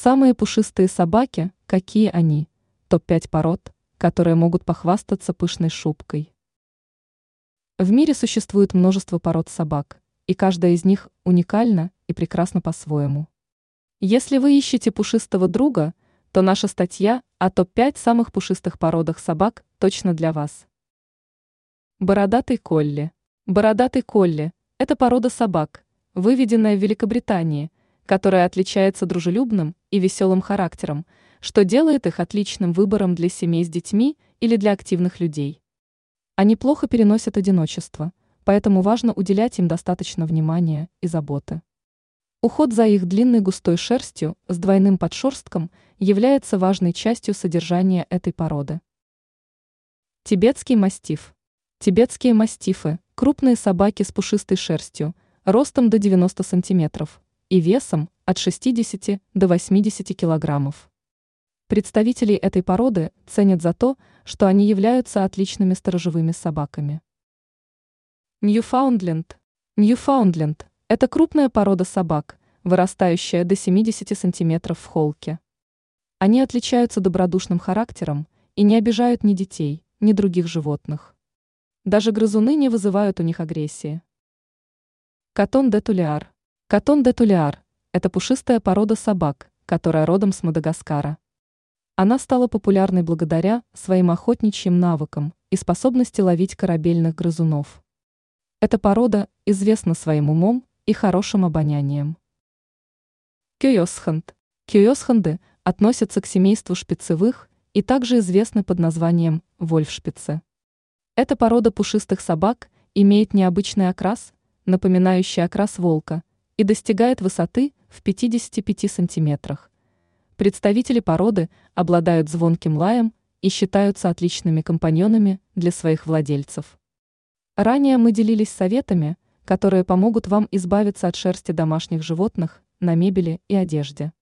Самые пушистые собаки, какие они? Топ-5 пород, которые могут похвастаться пышной шубкой. В мире существует множество пород собак, и каждая из них уникальна и прекрасна по-своему. Если вы ищете пушистого друга, то наша статья о топ-5 самых пушистых породах собак точно для вас. Бородатый колли. Бородатый колли – это порода собак, выведенная в Великобритании, которая отличается дружелюбным и веселым характером, что делает их отличным выбором для семей с детьми или для активных людей. Они плохо переносят одиночество, поэтому важно уделять им достаточно внимания и заботы. Уход за их длинной густой шерстью с двойным подшерстком является важной частью содержания этой породы. Тибетский мастиф. Тибетские мастифы – крупные собаки с пушистой шерстью, ростом до 90 см и весом от 60 до 80 килограммов. Представителей этой породы ценят за то, что они являются отличными сторожевыми собаками. Ньюфаундленд. Ньюфаундленд – это крупная порода собак, вырастающая до 70 см в холке. Они отличаются добродушным характером и не обижают ни детей, ни других животных. Даже грызуны не вызывают у них агрессии. Катон де Тулиар. Катон де Тулиар – это пушистая порода собак, которая родом с Мадагаскара. Она стала популярной благодаря своим охотничьим навыкам и способности ловить корабельных грызунов. Эта порода известна своим умом и хорошим обонянием. Кёйосханд. Кёйосханды относятся к семейству шпицевых и также известны под названием вольфшпице. Эта порода пушистых собак имеет необычный окрас, напоминающий окрас волка, и достигает высоты в 55 сантиметрах, Представители породы обладают звонким лаем и считаются отличными компаньонами для своих владельцев. Ранее мы делились советами, которые помогут вам избавиться от шерсти домашних животных на мебели и одежде.